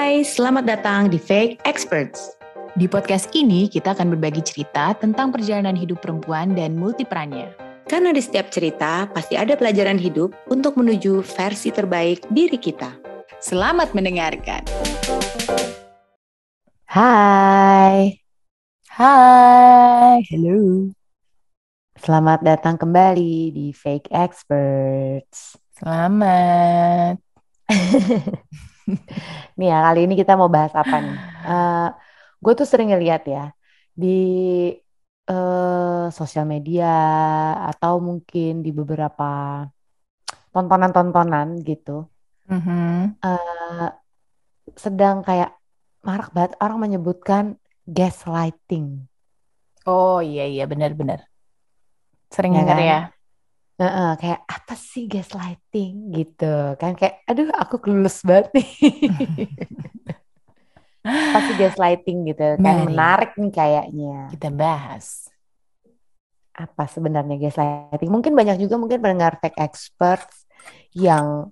Hai, selamat datang di Fake Experts. Di podcast ini kita akan berbagi cerita tentang perjalanan hidup perempuan dan multiperannya. Karena di setiap cerita pasti ada pelajaran hidup untuk menuju versi terbaik diri kita. Selamat mendengarkan. Hai. Hai, hello. Selamat datang kembali di Fake Experts. Selamat. nih ya, kali ini kita mau bahas apa nih? Uh, gue tuh sering ngeliat ya di uh, sosial media atau mungkin di beberapa tontonan-tontonan gitu, Mhm. uh, sedang kayak marak banget orang menyebutkan gaslighting. Oh iya iya benar-benar. Sering Ya denger kan? ya. Heeh, kayak apa sih gaslighting? Gitu kan kayak aduh aku kelulus banget nih. Apa sih gaslighting gitu kan Mari. menarik nih kayaknya. Kita bahas. apa sebenarnya gaslighting? Mungkin banyak juga mungkin pendengar fake experts yang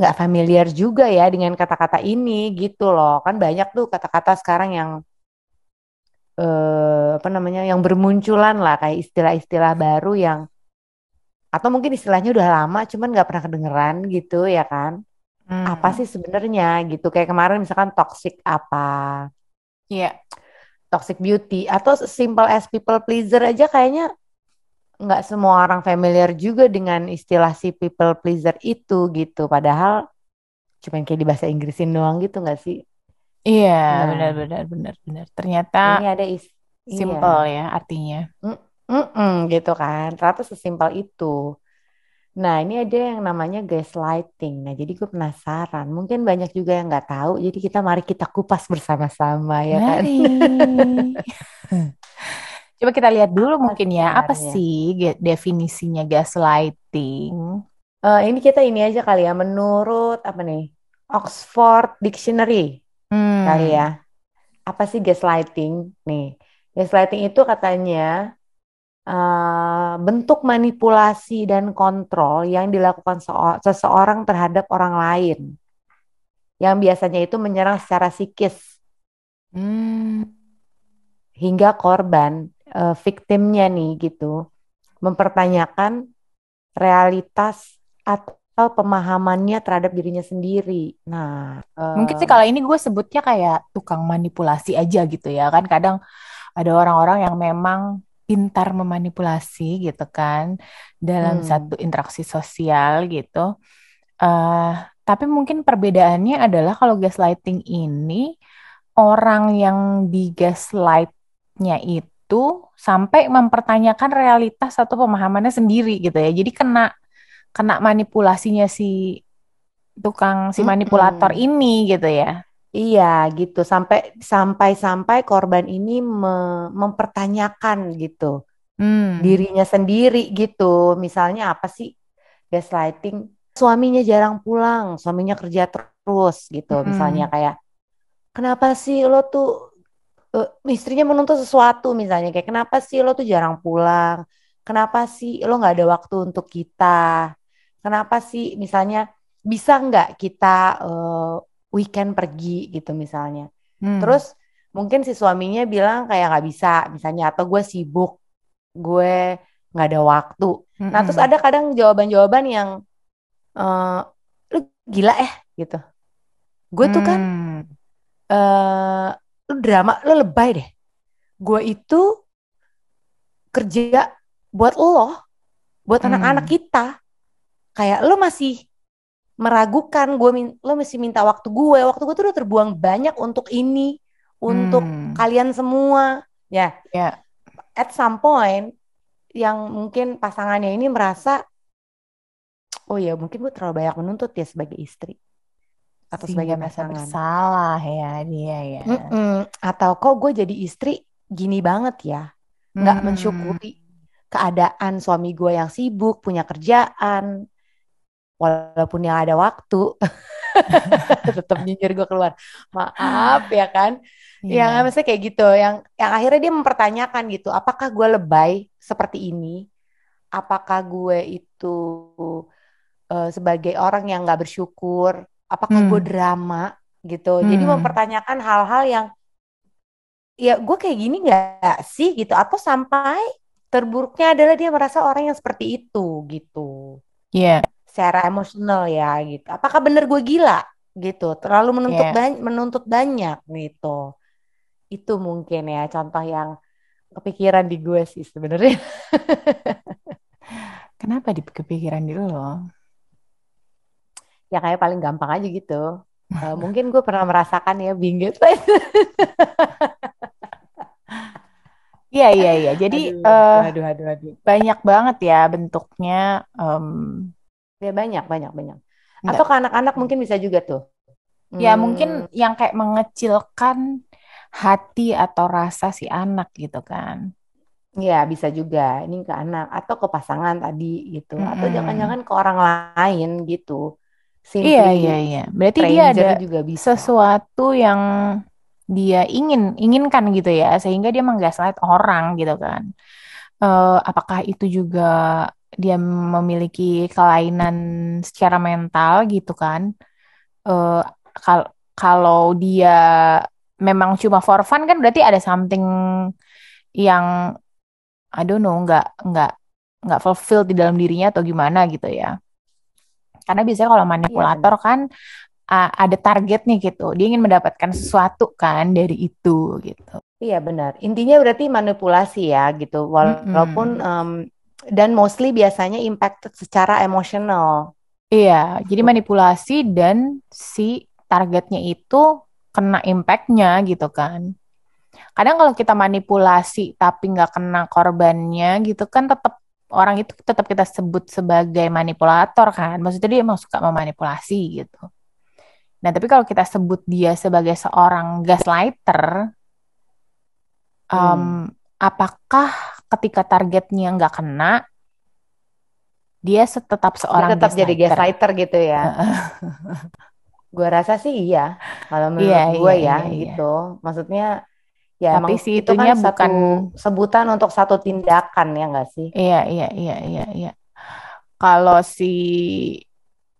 nggak familiar juga ya dengan kata-kata ini gitu loh. Kan banyak tuh kata-kata sekarang yang eh apa namanya yang bermunculan lah kayak istilah-istilah baru yang atau mungkin istilahnya udah lama cuman nggak pernah kedengeran gitu ya kan apa Hmm. sih sebenarnya gitu kayak kemarin misalkan toxic apa Iya. toxic beauty atau simple as people pleaser aja kayaknya nggak semua orang familiar juga dengan istilah si people pleaser itu gitu padahal cuman kayak di bahasa Inggrisin doang gitu nggak sih Iya, Nah. benar benar benar benar. Ternyata ini ada is iya. simple ya artinya. Mm-mm, gitu kan. Ternyata sesimpel itu. Nah ini ada yang namanya gaslighting. Nah jadi gue penasaran. Mungkin banyak juga yang nggak tahu jadi kita mari kita kupas bersama-sama ya kan. Coba kita lihat dulu Apa mungkin ya, apa sebenarnya? sih ge- definisinya gaslighting? Eh, ini kita ini aja kali ya menurut apa nih? Oxford Dictionary Hmm. kali ya. Apa sih gaslighting? Nih gaslighting itu katanya eh, bentuk manipulasi dan kontrol yang dilakukan seo- seseorang terhadap orang lain yang biasanya itu menyerang secara psikis Hmm. hingga korban eh, victimnya nih gitu mempertanyakan realitas atau pemahamannya terhadap dirinya sendiri. Nah, Mungkin sih eh, kalau ini gue sebutnya kayak tukang manipulasi aja gitu ya kan. Kadang ada orang-orang yang memang pintar memanipulasi gitu kan dalam Hmm. satu interaksi sosial gitu. eh tapi mungkin perbedaannya adalah kalau gaslighting ini orang yang di gaslightnya itu sampai mempertanyakan realitas atau pemahamannya sendiri gitu ya. Jadi kena kena manipulasinya si tukang si manipulator Mm-mm. ini gitu ya. Iya gitu sampai sampai sampai korban ini me- mempertanyakan gitu Hmm. dirinya sendiri gitu. Misalnya apa sih gaslighting? Suaminya jarang pulang, suaminya kerja terus gitu. Hmm. Misalnya kayak kenapa sih lo tuh eh, istrinya menuntut sesuatu misalnya kayak kenapa sih lo tuh jarang pulang? Kenapa sih lo nggak ada waktu untuk kita? Kenapa sih misalnya bisa nggak kita eh, weekend pergi gitu misalnya? Hmm. Terus mungkin si suaminya bilang kayak nggak bisa misalnya atau gue sibuk, gue nggak ada waktu. Nah terus Mm-mm. ada kadang jawaban-jawaban yang eh lu gila eh gitu. Gue tuh kan Hmm. eh lu drama, lu lebay deh. Gue itu kerja buat lo, buat Hmm. anak-anak kita. Kayak lo masih meragukan gue, min- lo masih minta waktu gue. Waktu gue tuh udah terbuang banyak untuk ini, untuk Hmm. kalian semua. Ya, Ya. at some point yang mungkin pasangannya ini merasa, oh ya mungkin gue terlalu banyak menuntut ya sebagai istri atau Sehingga sebagai pasangan. bersalah ya dia ya. Mm-mm. Atau kok gue jadi istri gini banget ya, nggak Hmm. mensyukuri keadaan suami gue yang sibuk, punya kerjaan, walaupun yang ada waktu, tetap nyinyir gue keluar. Maaf ya kan, Iya. yang maksudnya kayak gitu, yang yang akhirnya dia mempertanyakan gitu, apakah gue lebay seperti ini? Apakah gue itu eh, sebagai orang yang nggak bersyukur? Apakah gue Hmm. drama gitu. Jadi Hmm. mempertanyakan hal-hal yang ya gue kayak gini nggak sih gitu atau sampai terburuknya adalah dia merasa orang yang seperti itu gitu. Iya, Secara emosional ya gitu. Apakah bener gue gila gitu? Terlalu menuntut Iya. banyak menuntut banyak gitu. Itu mungkin ya contoh yang kepikiran di gue sih sebenarnya. kenapa di kepikiran di lo? ya kayak paling gampang aja gitu. Eh, mungkin gue pernah merasakan ya binget. Iya, iya, iya. Jadi Aduh, eh, aduh, aduh, aduh. banyak banget ya bentuknya. em, Ya banyak, banyak, banyak. Nggak. Atau ke anak-anak mungkin bisa juga tuh. ya Hmm, mungkin yang kayak mengecilkan hati atau rasa si anak gitu kan. ya bisa juga. Ini ke anak atau ke pasangan tadi gitu. Atau Mm-mm. jangan-jangan ke orang lain gitu. Iya, Simply iya, iya. Berarti dia ada juga bisa. sesuatu yang dia ingin inginkan gitu ya, sehingga dia menggaslight orang gitu kan. Eh, apakah itu juga dia memiliki kelainan secara mental gitu kan? Eh, kal- kalau dia memang cuma for fun kan berarti ada something yang I don't know nggak nggak nggak fulfilled di dalam dirinya atau gimana gitu ya. Karena biasanya kalau manipulator kan a- ada targetnya gitu. Dia ingin mendapatkan sesuatu kan dari itu gitu. Iya benar. Intinya berarti manipulasi ya gitu. Walaupun em, dan mostly biasanya impacted secara emosional. Iya, jadi manipulasi dan si targetnya itu kena impactnya gitu kan. Kadang kalau kita manipulasi tapi nggak kena korbannya gitu kan tetap orang itu tetap kita sebut sebagai manipulator kan. Maksudnya dia emang suka memanipulasi gitu. Nah, tapi kalau kita sebut dia sebagai seorang gaslighter, em, apakah ketika targetnya nggak kena, dia tetap Dia seorang tetap jadi gaslighter? gitu ya. Gue rasa sih iya. Kalau menurut Iya, gue iya, ya iya, iya. gitu. Maksudnya ya Tapi emang si itu kan itunya satu bukan sebutan untuk satu tindakan ya nggak sih? Iya, iya, iya, iya, iya. Kalau si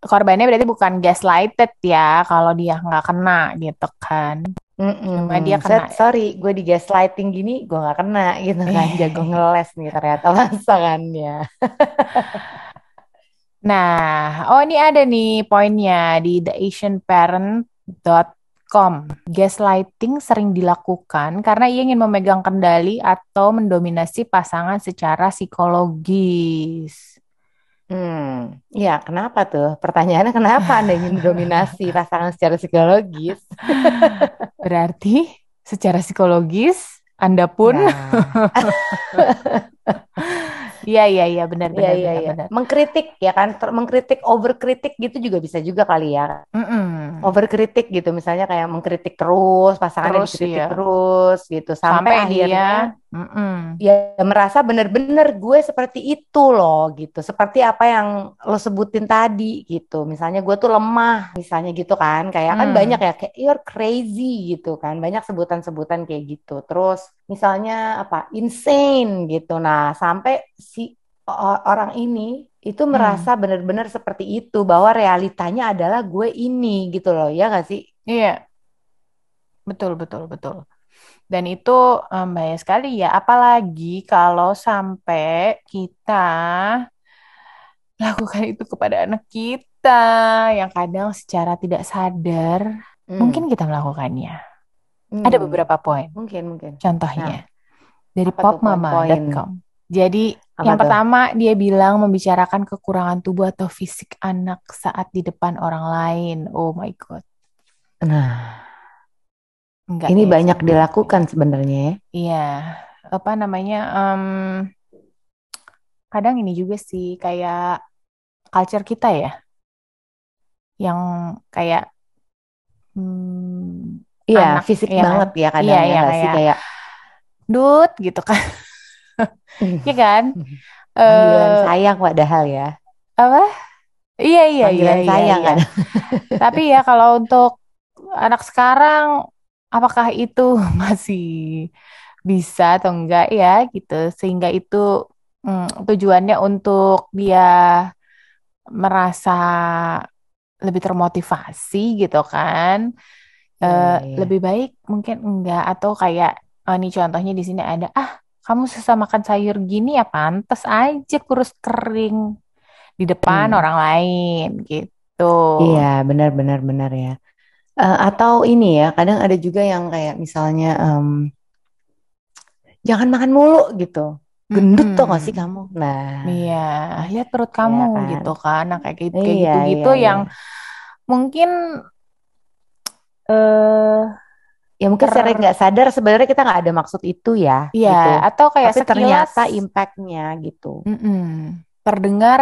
korbannya berarti bukan gaslighted ya, kalau dia nggak kena gitu kan. Cuma dia Mm-mm. kena. Set, sorry, gue di gaslighting gini gue nggak kena gitu kan. Jago ngeles nih ternyata pasangannya. Nah, oh ini ada nih poinnya di theasianparent.com. Gaslighting sering dilakukan karena ia ingin memegang kendali atau mendominasi pasangan secara psikologis. Hmm, ya kenapa tuh? Pertanyaannya kenapa Anda ingin mendominasi pasangan secara psikologis? Berarti secara psikologis Anda pun Ya, Iya, iya, iya, benar, iya, benar, iya, benar, iya. benar. Mengkritik ya kan, Ter- mengkritik, overkritik gitu juga bisa juga kali ya. Mm-mm. Overkritik gitu, misalnya kayak mengkritik terus, pasangannya Terus, dikritik iya. terus gitu, sampai Sampai akhirnya dia, mm-mm. ya merasa bener-bener gue seperti itu loh gitu seperti apa yang lo sebutin tadi gitu misalnya gue tuh lemah misalnya gitu kan kayak kan Hmm. banyak ya kayak you're crazy gitu kan banyak sebutan-sebutan kayak gitu terus misalnya apa insane gitu nah sampai si orang ini itu Hmm. merasa bener-bener seperti itu bahwa realitanya adalah gue ini gitu loh ya gak sih Iya, betul, betul, betul. Dan itu em, bahaya sekali ya, apalagi kalau sampai kita lakukan itu kepada anak kita yang kadang secara tidak sadar Hmm. mungkin kita melakukannya. Ada Hmm. beberapa poin. mungkin mungkin Contohnya dari tuh poin-poin? popmama.com. Jadi Apa yang tuh? pertama dia bilang membicarakan kekurangan tubuh atau fisik anak saat di depan orang lain. Oh my God. nah Enggak Ini deh, banyak dilakukan sebenarnya ya. Iya, apa namanya? em, kadang ini juga sih kayak culture kita ya, yang kayak hmm, Iya, anak, fisik iya kan? banget ya kadang Iya, ya iya, nggak sih kayak kayak dut gitu kan, Iya kan? panggilan Eh, sayang padahal ya. apa? Iya, iya, iya, Panggilan iya, sayang iya. kan. Tapi ya kalau untuk anak sekarang, apakah itu masih bisa atau enggak ya gitu, sehingga itu hmm, tujuannya untuk dia merasa lebih termotivasi gitu kan. Iya. lebih baik mungkin enggak atau kayak oh, nih contohnya di sini ada ah kamu susah makan sayur gini ya pantas aja kurus kering di depan Hmm. orang lain gitu. Iya, benar benar benar ya. Eh, atau ini ya, kadang ada juga yang kayak misalnya em, jangan makan mulu gitu. Gendut tuh gak sih kamu? Nah, Iya, lihat perut iya kamu kan? gitu kan. Nah, kayak gitu kayak Iya, gitu-gitu iya, yang iya. mungkin eh Ya mungkin ter secara nggak sadar sebenarnya kita nggak ada maksud itu ya, iya gitu. atau kayak Tapi ternyata sekilas impact-nya gitu. mm-mm, terdengar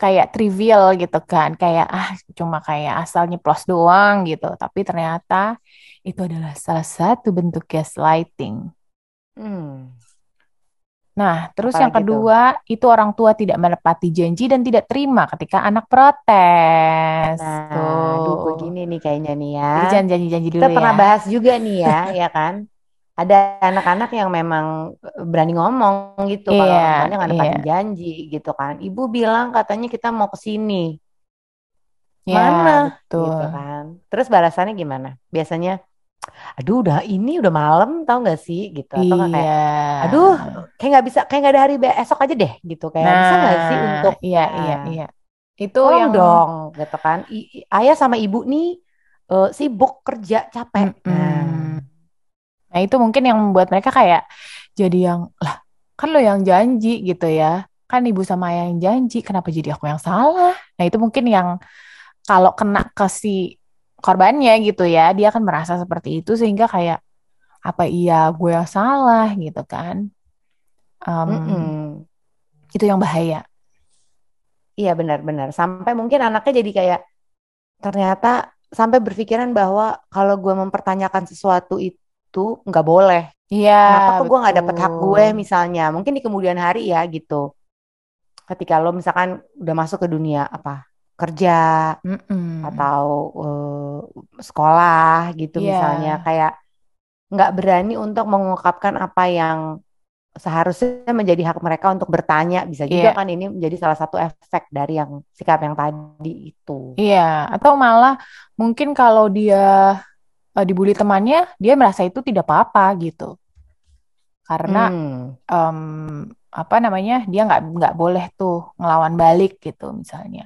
kayak trivial gitu kan. Kayak ah cuma kayak asal nyeplos doang gitu. Tapi ternyata itu adalah salah satu bentuk gaslighting. Hmm, Nah, terus yang apalagi tuh? kedua, itu orang tua tidak menepati janji dan tidak terima ketika anak protes. Nah, aduh Tuh. gini nih kayaknya nih ya. Jadi jangan janji-janji Kita dulu pernah ya. bahas juga nih ya, ya kan? Ada anak-anak yang memang eh, berani ngomong gitu kalau Iya, orang tuanya nggak iya. nepatin janji gitu kan. Ibu bilang katanya kita mau ke sini. Ya, Mana? betul. Gitu kan. Terus balasannya gimana? Biasanya, aduh udah ini udah malam tau gak sih gitu. Atau nggak kayak, Iya. aduh kayak nggak bisa, kayak nggak ada hari be- esok aja deh gitu. Kayak bisa nggak sih Nah, untuk, iya, iya, nah, iya. Itu tolong yang dong gitu kan. I- i- ayah sama ibu nih eh, sibuk kerja capek. Nah. Nah, itu mungkin yang membuat mereka kayak jadi yang, lah, kan lo yang janji gitu ya. Kan ibu sama ayah yang janji, kenapa jadi aku yang salah? Nah, itu mungkin yang kalau kena ke si korbannya gitu ya, dia akan merasa seperti itu sehingga kayak, apa iya gue yang salah gitu kan. Mm-mm. itu yang bahaya. Iya benar-benar. Sampai mungkin anaknya jadi kayak ternyata sampai berpikiran bahwa kalau gue mempertanyakan sesuatu itu nggak boleh. Iya, Kenapa kok gue nggak dapet hak gue misalnya? Mungkin di kemudian hari ya gitu. Ketika lo misalkan udah masuk ke dunia apa kerja Mm-mm. atau eh, sekolah gitu Iya, misalnya kayak nggak berani untuk mengungkapkan apa yang seharusnya menjadi hak mereka untuk bertanya. Bisa juga iya, kan ini menjadi salah satu efek dari yang sikap yang tadi itu. iya. Atau malah mungkin kalau dia eh, dibully temannya, dia merasa itu tidak apa-apa gitu. Karena Hmm, em, apa namanya, dia nggak nggak boleh tuh ngelawan balik gitu misalnya.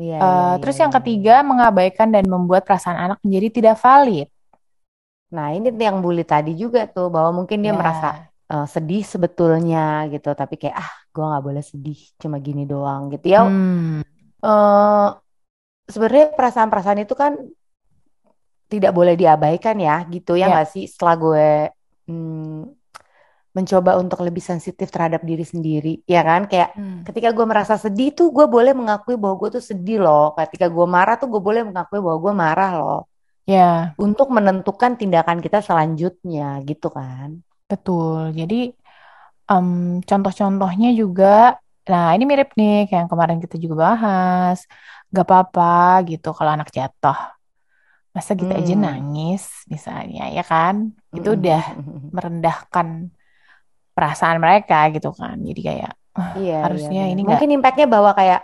Iya Eh, iya iya terus yang iya iya. ketiga, mengabaikan dan membuat perasaan anak menjadi tidak valid. Nah, ini yang bully tadi juga tuh bahwa mungkin dia merasa Ya, eh, sedih sebetulnya gitu, tapi kayak ah, gua nggak boleh sedih, cuma gini doang gitu ya. hmm, eh sebenarnya perasaan-perasaan itu kan tidak boleh diabaikan ya, gitu ya ya, nggak sih? Setelah gue hmm, mencoba untuk lebih sensitif terhadap diri sendiri, ya kan? Kayak hmm, ketika gue merasa sedih tuh gue boleh mengakui bahwa gue tuh sedih loh. Ketika gue marah tuh gue boleh mengakui bahwa gue marah loh. ya, Untuk menentukan tindakan kita selanjutnya gitu kan. betul. Jadi em, contoh-contohnya juga, nah ini mirip nih kayak yang kemarin kita juga bahas. Gak apa-apa gitu kalau anak jatuh. Masa aja Hmm. nangis misalnya, ya kan? Itu Mm-mm. udah merendahkan perasaan mereka gitu kan. Jadi kayak "Ah, Iya, iya harusnya benar. ini nggak Mungkin impactnya bahwa kayak,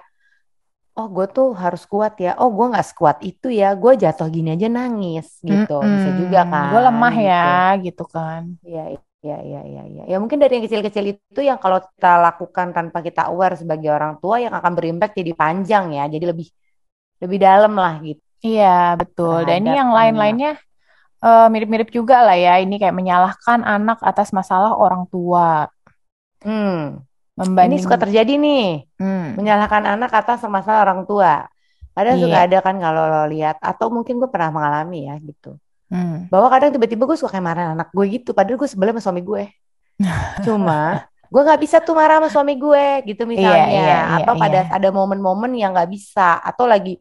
oh gue tuh harus kuat ya. Oh gue nggak sekuat itu ya. Gue jatuh gini aja nangis gitu. Bisa juga Mm-mm, gue kan lemah gitu. ya gitu kan. Iya, iya, iya, iya, iya. Ya mungkin dari yang kecil-kecil itu yang kalau kita lakukan tanpa kita aware sebagai orang tua yang akan berimpact jadi panjang ya. Jadi lebih lebih dalam lah gitu Iya betul. Dan ini yang lain-lainnya eh, mirip-mirip juga lah ya. Ini kayak menyalahkan anak atas masalah orang tua, Hmm, ini suka terjadi nih. Hmm, Menyalahkan anak atas masalah orang tua. Kadang suka iya. ada kan kalau lo lihat atau mungkin gue pernah mengalami ya gitu. Hmm. bahwa kadang tiba-tiba gue suka kayak marahin anak gue gitu padahal gue sebelum sama suami gue cuma gue nggak bisa tuh marah sama suami gue gitu Iya, misalnya iya, iya, atau pada iya. ada momen-momen yang nggak bisa atau lagi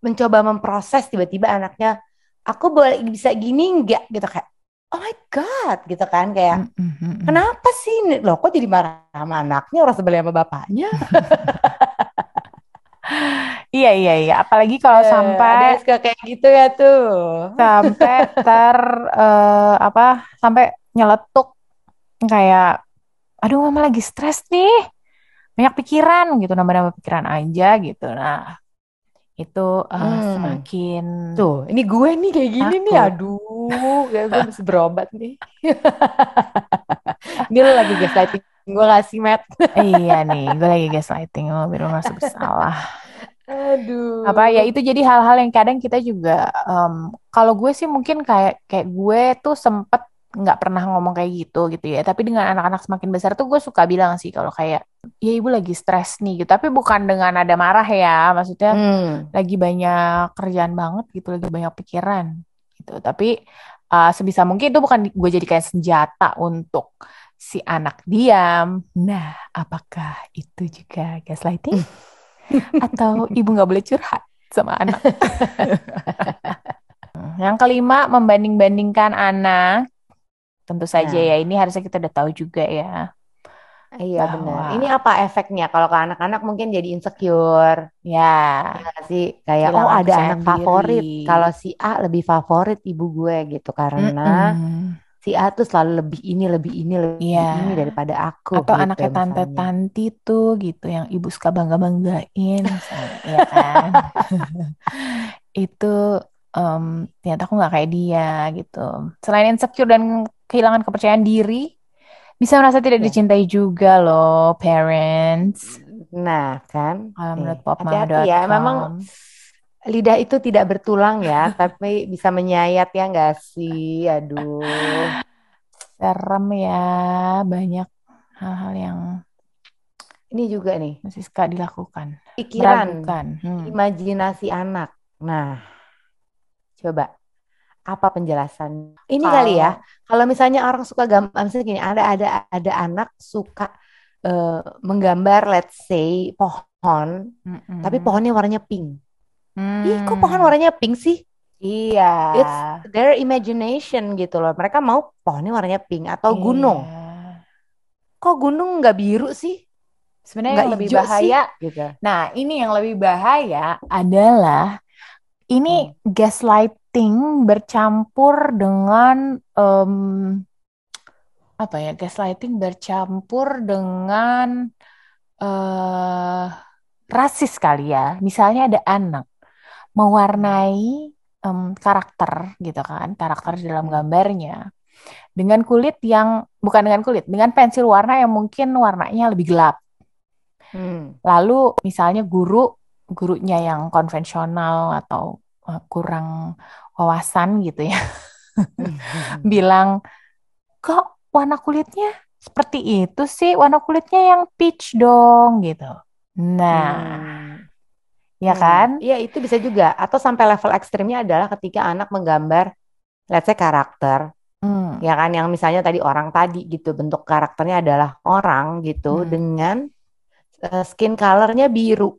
mencoba memproses tiba-tiba anaknya aku boleh bisa gini nggak? Gitu kayak oh my god gitu kan kayak Mm, mm, mm, mm. kenapa sih loh kok jadi marah sama anaknya orang sebelah sama bapaknya? Iya, iya, iya. Apalagi kalau ada sampai suka kayak gitu ya tuh. sampai ter eh, apa sampai nyeletuk kayak aduh mama lagi stres nih banyak pikiran gitu nambah-nambah pikiran aja gitu. Nah itu uh, Hmm. semakin Tuh, ini gue nih kayak gini nih. Takut. Aduh, kayak gue mesti berobat nih. Ini lo lagi gaslighting gue gak sih, Matt? iya nih gue lagi gaslighting lo biar lo merasa bersalah Aduh. apa ya itu jadi hal-hal yang kadang kita juga em, kalau gue sih mungkin kayak kayak gue tuh sempet nggak pernah ngomong kayak gitu gitu ya. Tapi dengan anak-anak semakin besar tuh gue suka bilang sih kalau kayak ya ibu lagi stres nih gitu. Tapi bukan dengan ada marah ya maksudnya Hmm. lagi banyak kerjaan banget gitu lagi banyak pikiran gitu. Tapi uh, sebisa mungkin itu bukan gue jadikan senjata untuk si anak diam. Nah apakah itu juga gaslighting? Atau ibu nggak boleh curhat sama anak? Yang kelima membanding-bandingkan anak tentu saja Nah. ya ini harusnya kita udah tahu juga ya Iya Bahwa- benar. Ini apa efeknya kalau ke anak-anak mungkin jadi insecure. ya Ya sih kayak Kehilangan oh ada anak favorit. diri. Kalau si A lebih favorit ibu gue gitu karena Mm-mm. si A tuh selalu lebih ini lebih ini lebih Iya. ini daripada aku atau gitu anaknya tante-tanti tuh gitu yang ibu suka bangga-banggain misalnya, ya kan itu em, ternyata aku nggak kayak dia gitu selain insecure dan kehilangan kepercayaan diri bisa merasa tidak Iya. dicintai juga loh parents Nah kan, Kalau nih, menurut hati-hati ya. Memang lidah itu tidak bertulang ya, tapi bisa menyayat ya nggak sih? Aduh. serem ya banyak hal-hal yang Ini juga nih, masih suka dilakukan pikiran, Hmm. imajinasi anak. Nah, coba apa penjelasan? Ini Kalau- kali ya, kalau misalnya orang suka gambar, misalnya gini, ada ada ada anak suka eh, menggambar, let's say pohon, Mm-mm. tapi pohonnya warnanya pink. Ih, kok Hmm. pohon warnanya pink sih? Iya. It's their imagination gitu loh. Mereka mau pohonnya warnanya pink atau gunung. Iya. Kok gunung nggak biru sih? Sebenarnya yang lebih bahaya. sih? Gitu. Nah, ini yang lebih bahaya adalah ini gaslighting bercampur dengan em, apa ya? Gaslighting bercampur dengan eh rasis kali ya. Misalnya ada anak mewarnai em, karakter gitu kan, karakter di dalam Hmm. gambarnya dengan kulit yang bukan dengan kulit, dengan pensil warna yang mungkin warnanya lebih gelap. Hmm. Lalu misalnya guru, gurunya yang konvensional atau uh, kurang wawasan gitu ya, bilang, kok warna kulitnya seperti itu sih, warna kulitnya yang peach dong gitu. Nah, Hmm. ya Hmm. kan? Iya, itu bisa juga. Atau sampai level ekstrimnya adalah ketika anak menggambar, let's say karakter, Hmm. ya kan, yang misalnya tadi orang tadi gitu, bentuk karakternya adalah orang gitu, Hmm. dengan eh, skin colornya biru,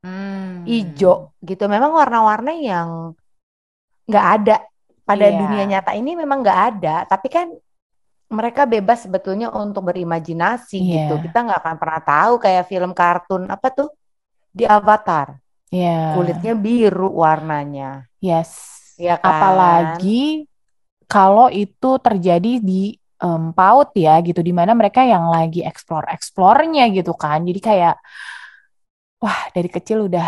Hmm. hijau gitu. Memang warna-warna yang nggak ada pada Iya. dunia nyata ini memang nggak ada. Tapi kan mereka bebas sebetulnya untuk berimajinasi Iya. gitu. Kita nggak akan pernah tahu kayak film kartun apa tuh di Avatar, Ya, kulitnya biru warnanya, yes. ya kan? Apalagi kalau itu terjadi di em, PAUD ya gitu, di mana mereka yang lagi explore-explore-nya gitu kan. Jadi kayak, wah dari kecil udah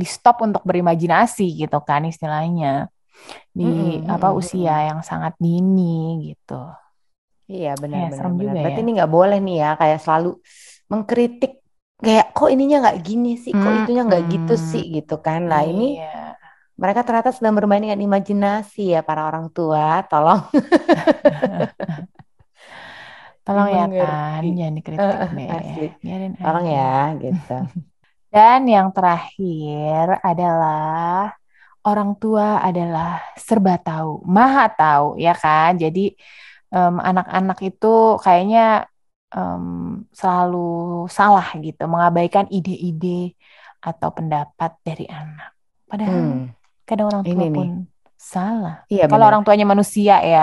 di stop untuk berimajinasi gitu kan istilahnya. Di Mm-mm, apa usia yang sangat dini gitu. Iya benar Ya, benar juga Berarti ya. ini nggak boleh nih ya kayak selalu mengkritik kayak kok ininya nggak gini sih, kok itunya nggak gitu Mm-mm. sih gitu kan. Ini Iya. mereka ternyata sedang bermain dengan imajinasi ya para orang tua. Tolong Tolong ya. Tan, jangan dikritik deh. asli. Biarin tolong ya gitu. Dan yang terakhir adalah orang tua adalah serba tahu, maha tahu, ya kan? Jadi em, anak-anak itu kayaknya em, selalu salah gitu, mengabaikan ide-ide atau pendapat dari anak. Padahal Hmm, kadang orang tua ini nih. pun salah. Iya Kalau benar. orang tuanya manusia ya,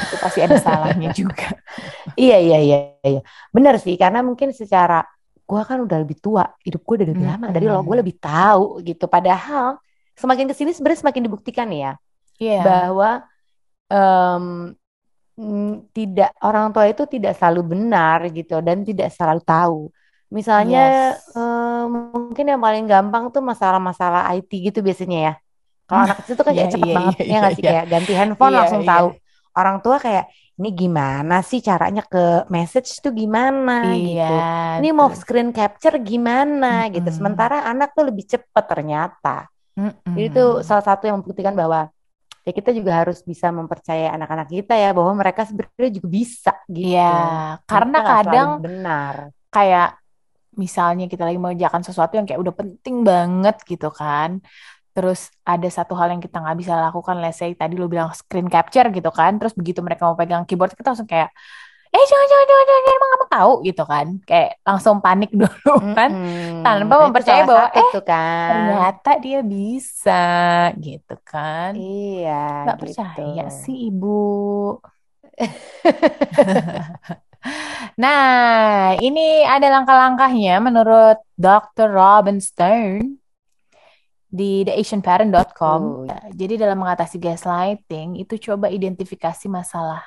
itu pasti ada salahnya juga. Iya iya iya iya. Benar sih karena mungkin secara gua kan udah lebih tua, hidup gue udah lebih lama dari lo, gue lebih tahu gitu. Padahal semakin ke sini sebenarnya semakin dibuktikan ya Iya. bahwa mm, tidak orang tua itu tidak selalu benar gitu dan tidak selalu tahu. Misalnya Yes. eh, mungkin yang paling gampang tuh masalah-masalah IT gitu biasanya ya. Kalau anak kecil tuh kan Iya, kayak cepet iya, banget iya, ya iya, nggak sih iya. kayak ganti handphone Iya, langsung iya. tahu. Orang tua kayak ini gimana sih caranya ke message tuh gimana Iya, gitu. Ini mau screen capture gimana gitu. Mm-mm. Sementara anak tuh lebih cepet ternyata. Jadi itu salah satu yang membuktikan bahwa ya kita juga harus bisa mempercayai anak-anak kita ya bahwa mereka sebenarnya juga bisa gitu. Iya, karena kadang benar. kayak misalnya kita lagi mengerjakan sesuatu yang kayak udah penting banget gitu kan. Terus ada satu hal yang kita nggak bisa lakukan, let's say tadi lo bilang screen capture gitu kan. Terus begitu mereka mau pegang keyboard, kita langsung kayak, eh jangan, jangan, jangan, jangan, jangan, emang kamu tahu gitu kan. Kayak langsung panik dulu kan. Mm-mm. Tanpa Nah, itu mempercayai salah bahwa, eh tuh kan. ternyata dia bisa gitu kan. Iya, Nggak gitu. percaya sih ibu. Nah, ini ada langkah-langkahnya menurut Dr. Robin Stern di theasianparent.com. Uh, Jadi dalam mengatasi gaslighting itu coba identifikasi masalah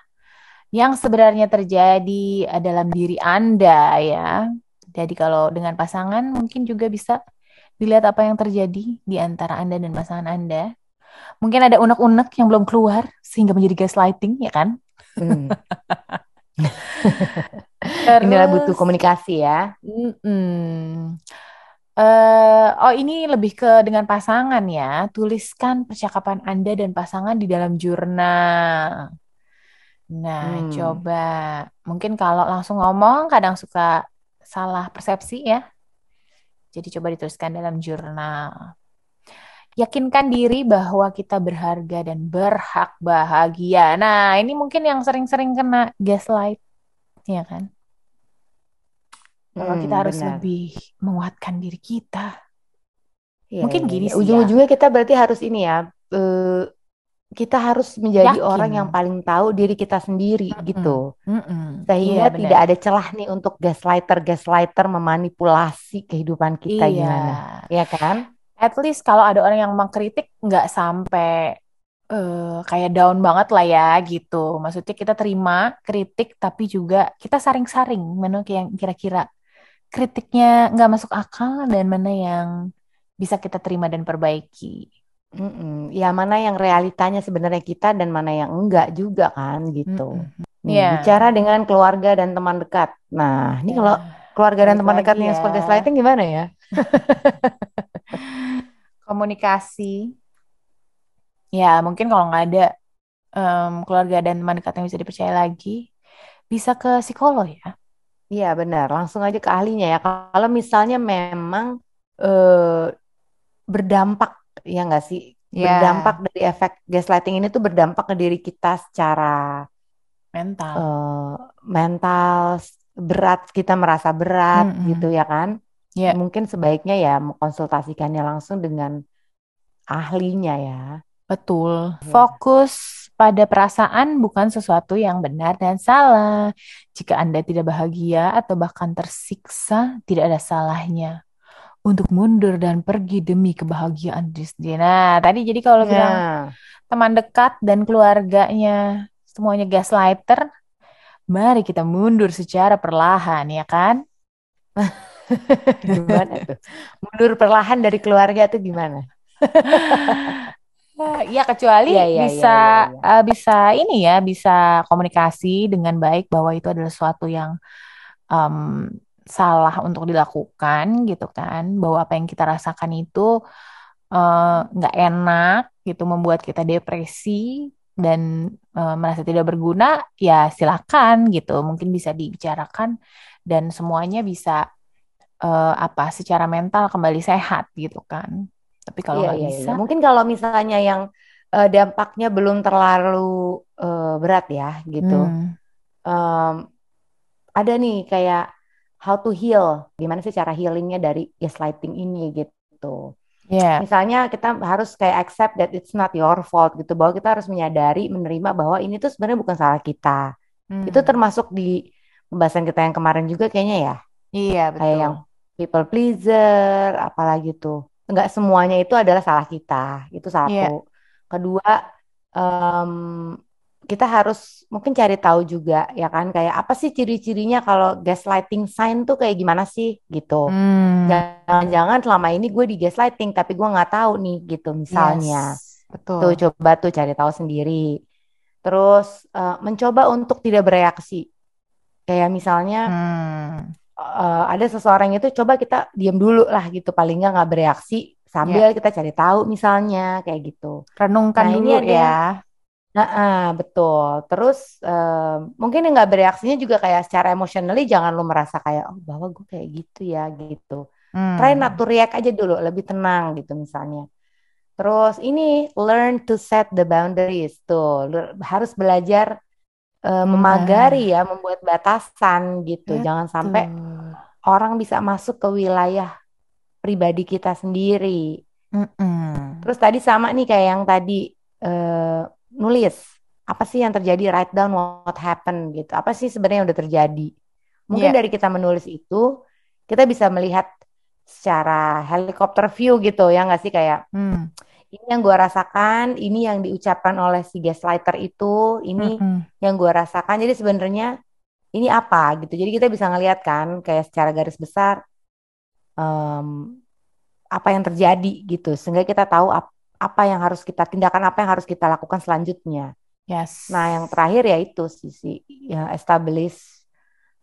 yang sebenarnya terjadi eh, dalam diri Anda ya. Jadi kalau dengan pasangan mungkin juga bisa dilihat apa yang terjadi di antara Anda dan pasangan Anda. Mungkin ada unek-unek yang belum keluar sehingga menjadi gaslighting ya kan? hmm. Inilah butuh Terus komunikasi ya. Mm-mm. Eh, oh ini lebih ke dengan pasangan ya. Tuliskan percakapan Anda dan pasangan di dalam jurnal. Nah, Hmm. coba mungkin kalau langsung ngomong kadang suka salah persepsi ya. Jadi coba dituliskan dalam jurnal. Yakinkan diri bahwa kita berharga dan berhak bahagia. Nah, ini mungkin yang sering-sering kena gaslight, ya kan? Bahwa kita Hmm, harus benar. lebih menguatkan diri kita. Iya, Mungkin iya, gini iya. sih ya. Ujung-ujungnya kita berarti harus ini ya. eh, kita harus menjadi Yakin. orang yang paling tahu diri kita sendiri Mm-mm. gitu. Mm-mm. Sehingga Iya, tidak ada celah nih untuk gaslighter-gaslighter memanipulasi kehidupan kita Iya. gimana. Ya kan? At least kalau ada orang yang mengkritik nggak sampai eh, kayak down banget lah ya gitu. Maksudnya kita terima kritik tapi juga kita saring-saring mana yang kira-kira kritiknya nggak masuk akal dan mana yang bisa kita terima dan perbaiki. Mm-mm. Ya mana yang realitanya sebenarnya kita dan mana yang enggak juga kan gitu. Mm-mm. Nih, Iya. bicara dengan keluarga dan teman dekat. Nah, ini Ya, kalau keluarga dan balik teman dekatnya yang ya. suka gaslighting gimana ya? Komunikasi. Ya, mungkin kalau nggak ada em, keluarga dan teman dekat yang bisa dipercaya lagi, bisa ke psikolog ya. Iya benar, langsung aja ke ahlinya ya. Kalau misalnya memang eh, berdampak, ya nggak sih? Ya, Berdampak dari efek gaslighting ini tuh berdampak ke diri kita secara mental. eh, mental berat, kita merasa berat Mm-mm. gitu ya kan? Ya. Mungkin sebaiknya ya mengkonsultasikannya langsung dengan ahlinya ya. Betul. Iya. Fokus pada perasaan bukan sesuatu yang benar dan salah. Jika Anda tidak bahagia atau bahkan tersiksa, tidak ada salahnya untuk mundur dan pergi demi kebahagiaan diri. Nah, tadi jadi kalau bilang Nah, teman dekat dan keluarganya semuanya gaslighter, mari kita mundur secara perlahan, ya kan? gimana tuh? Mundur perlahan dari keluarga tuh gimana? Ya, kecuali iya, iya, bisa iya, iya. eh, bisa ini ya, bisa komunikasi dengan baik bahwa itu adalah sesuatu yang em, salah untuk dilakukan gitu kan, bahwa apa yang kita rasakan itu eh, nggak enak gitu, membuat kita depresi dan eh, merasa tidak berguna, ya silakan gitu, mungkin bisa dibicarakan dan semuanya bisa eh, apa secara mental kembali sehat gitu kan. Tapi kalau Iya, nggak iya, bisa, iya. Mungkin kalau misalnya yang eh, dampaknya belum terlalu eh, berat ya gitu. hmm, Em, ada nih kayak how to heal, gimana sih cara healingnya dari gaslighting ini gitu. ya. Misalnya kita harus kayak accept that it's not your fault gitu, bahwa kita harus menyadari, menerima bahwa ini tuh sebenarnya bukan salah kita. Itu Hmm. termasuk di pembahasan kita yang kemarin juga kayaknya ya, Iya, kayak betul. yang people pleaser, apalagi tuh. Enggak semuanya itu adalah salah kita, itu satu. Kedua, em, kita harus mungkin cari tahu juga ya kan kayak apa sih ciri-cirinya kalau gaslighting sign tuh kayak gimana sih gitu. Hmm. Jangan-jangan selama ini gue di gaslighting tapi gue nggak tahu nih gitu misalnya. Yes, betul. Tuh coba tuh cari tahu sendiri. Terus uh, mencoba untuk tidak bereaksi. Kayak misalnya Hmm. Uh, ada seseorang itu coba kita diam dulu lah gitu paling nggak nggak bereaksi sambil kita cari tahu misalnya kayak gitu. Renungkan Nah, ini dulu ada- ya. Nah, ah, betul. Terus eh, mungkin yang nggak bereaksinya juga kayak secara emotionally jangan lu merasa kayak oh bahwa gue kayak gitu ya gitu. Hmm. Try not to react aja dulu, lebih tenang gitu misalnya. Terus ini learn to set the boundaries tuh, lu harus belajar eh, memagari ya, membuat batasan gitu. Jangan sampai orang bisa masuk ke wilayah pribadi kita sendiri. Mm-mm. Terus tadi sama nih kayak yang tadi eh, nulis apa sih yang terjadi write down what happened gitu. Apa sih sebenarnya yang udah terjadi? Mungkin Iya. dari kita menulis itu kita bisa melihat secara helikopter view gitu ya nggak sih kayak Hmm. Ini yang gua rasakan, ini yang diucapkan oleh si gaslighter itu, ini Mm-mm. yang gua rasakan. Jadi sebenarnya ini apa gitu. Jadi kita bisa ngeliat kan kayak secara garis besar em, apa yang terjadi gitu. Sehingga kita tahu ap- apa yang harus kita tindakan apa yang harus kita lakukan selanjutnya. Yes. Nah, yang terakhir ya itu sisi ya establish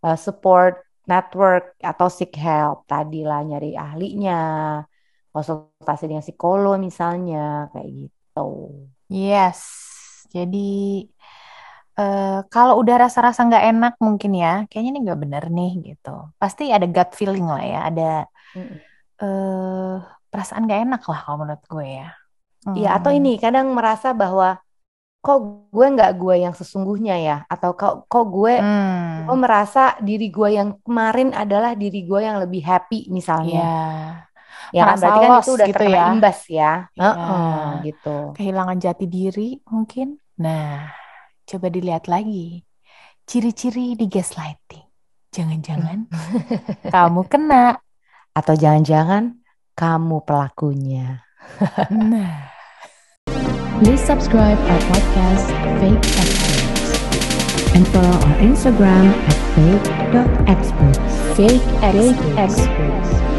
uh, support network atau seek help tadi lah nyari ahlinya, konsultasi dengan psikolog misalnya kayak gitu. Yes. Jadi eh kalau udah rasa-rasa nggak enak mungkin ya, kayaknya ini nggak bener nih gitu. Pasti ada gut feeling lah ya, ada Mm-mm. eh perasaan nggak enak lah kalau menurut gue ya. Iya, atau Hmm. ini kadang merasa bahwa kok gue nggak gue yang sesungguhnya ya, atau kok kok gue Hmm. gue merasa diri gue yang kemarin adalah diri gue yang lebih happy misalnya. Iya. Ya kan Merasa berarti kan itu udah gitu terkena ya. imbas ya. Iya. Heeh, gitu. Kehilangan jati diri mungkin. Nah, coba dilihat lagi. Ciri-ciri di gaslighting. Jangan-jangan kamu kena. Atau jangan-jangan kamu pelakunya. Nah. Please subscribe our podcast Fake Experts and follow our Instagram at fake.experts. Fake Experts.